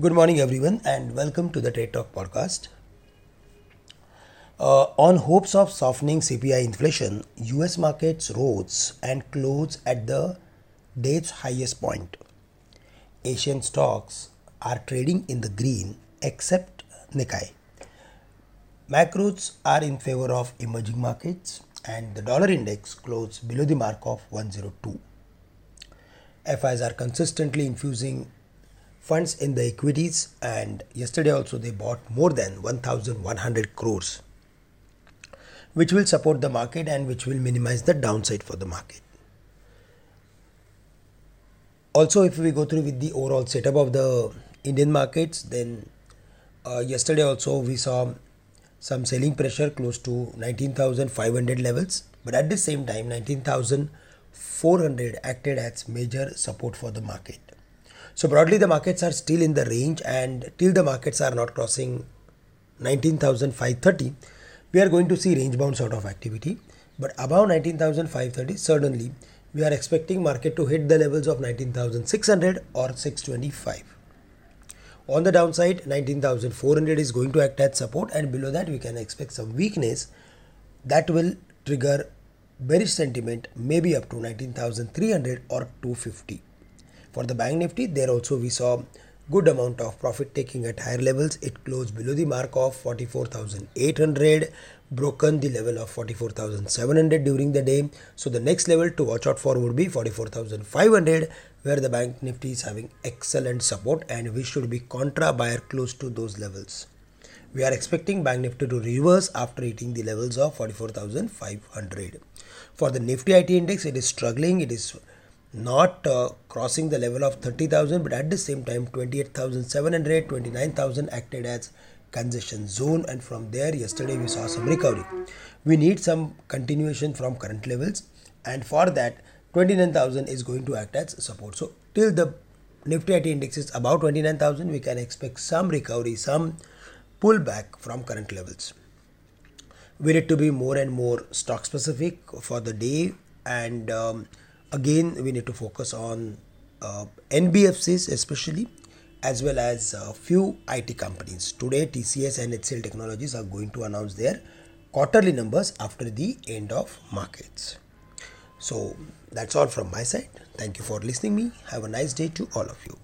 Good morning, everyone, and welcome to the Trade Talk podcast. Uh, on hopes of softening CPI inflation, US markets rose and closed at the day's highest point. Asian stocks are trading in the green except Nikkei. Macros are in favor of emerging markets and the dollar index closed below the mark of 102. FIs are consistently infusing funds in the equities and yesterday also they bought more than 1100 crores which will support the market and which will minimize the downside for the market. Also if we go through with the overall setup of the indian markets then uh, yesterday also we saw some selling pressure close to 19500 levels but at the same time 19400 acted as major support for the market so broadly, the markets are still in the range, and till the markets are not crossing 19,530, we are going to see range bound sort of activity. But above 19,530, certainly we are expecting market to hit the levels of 19,600 or 625. On the downside, 19,400 is going to act as support, and below that, we can expect some weakness that will trigger bearish sentiment, maybe up to 19,300 or 250. For the bank nifty, there also we saw good amount of profit taking at higher levels. It closed below the mark of 44,800, broken the level of 44,700 during the day. So the next level to watch out for would be 44,500 where the bank nifty is having excellent support and we should be contra buyer close to those levels. We are expecting bank nifty to reverse after hitting the levels of 44,500. For the nifty IT index, it is struggling. It is not uh, crossing the level of 30,000 but at the same time 28,700 29,000 acted as congestion zone. And from there yesterday we saw some recovery. We need some continuation from current levels. And for that 29,000 is going to act as support. So till the nifty IT index is about 29,000 we can expect some recovery some pullback from current levels. We need to be more and more stock specific for the day. And um, again we need to focus on uh, NBFCs especially as well as a few IT companies. Today TCS and HCL Technologies are going to announce their quarterly numbers after the end of markets. So that's all from my side. Thank you for listening me. Have a nice day to all of you.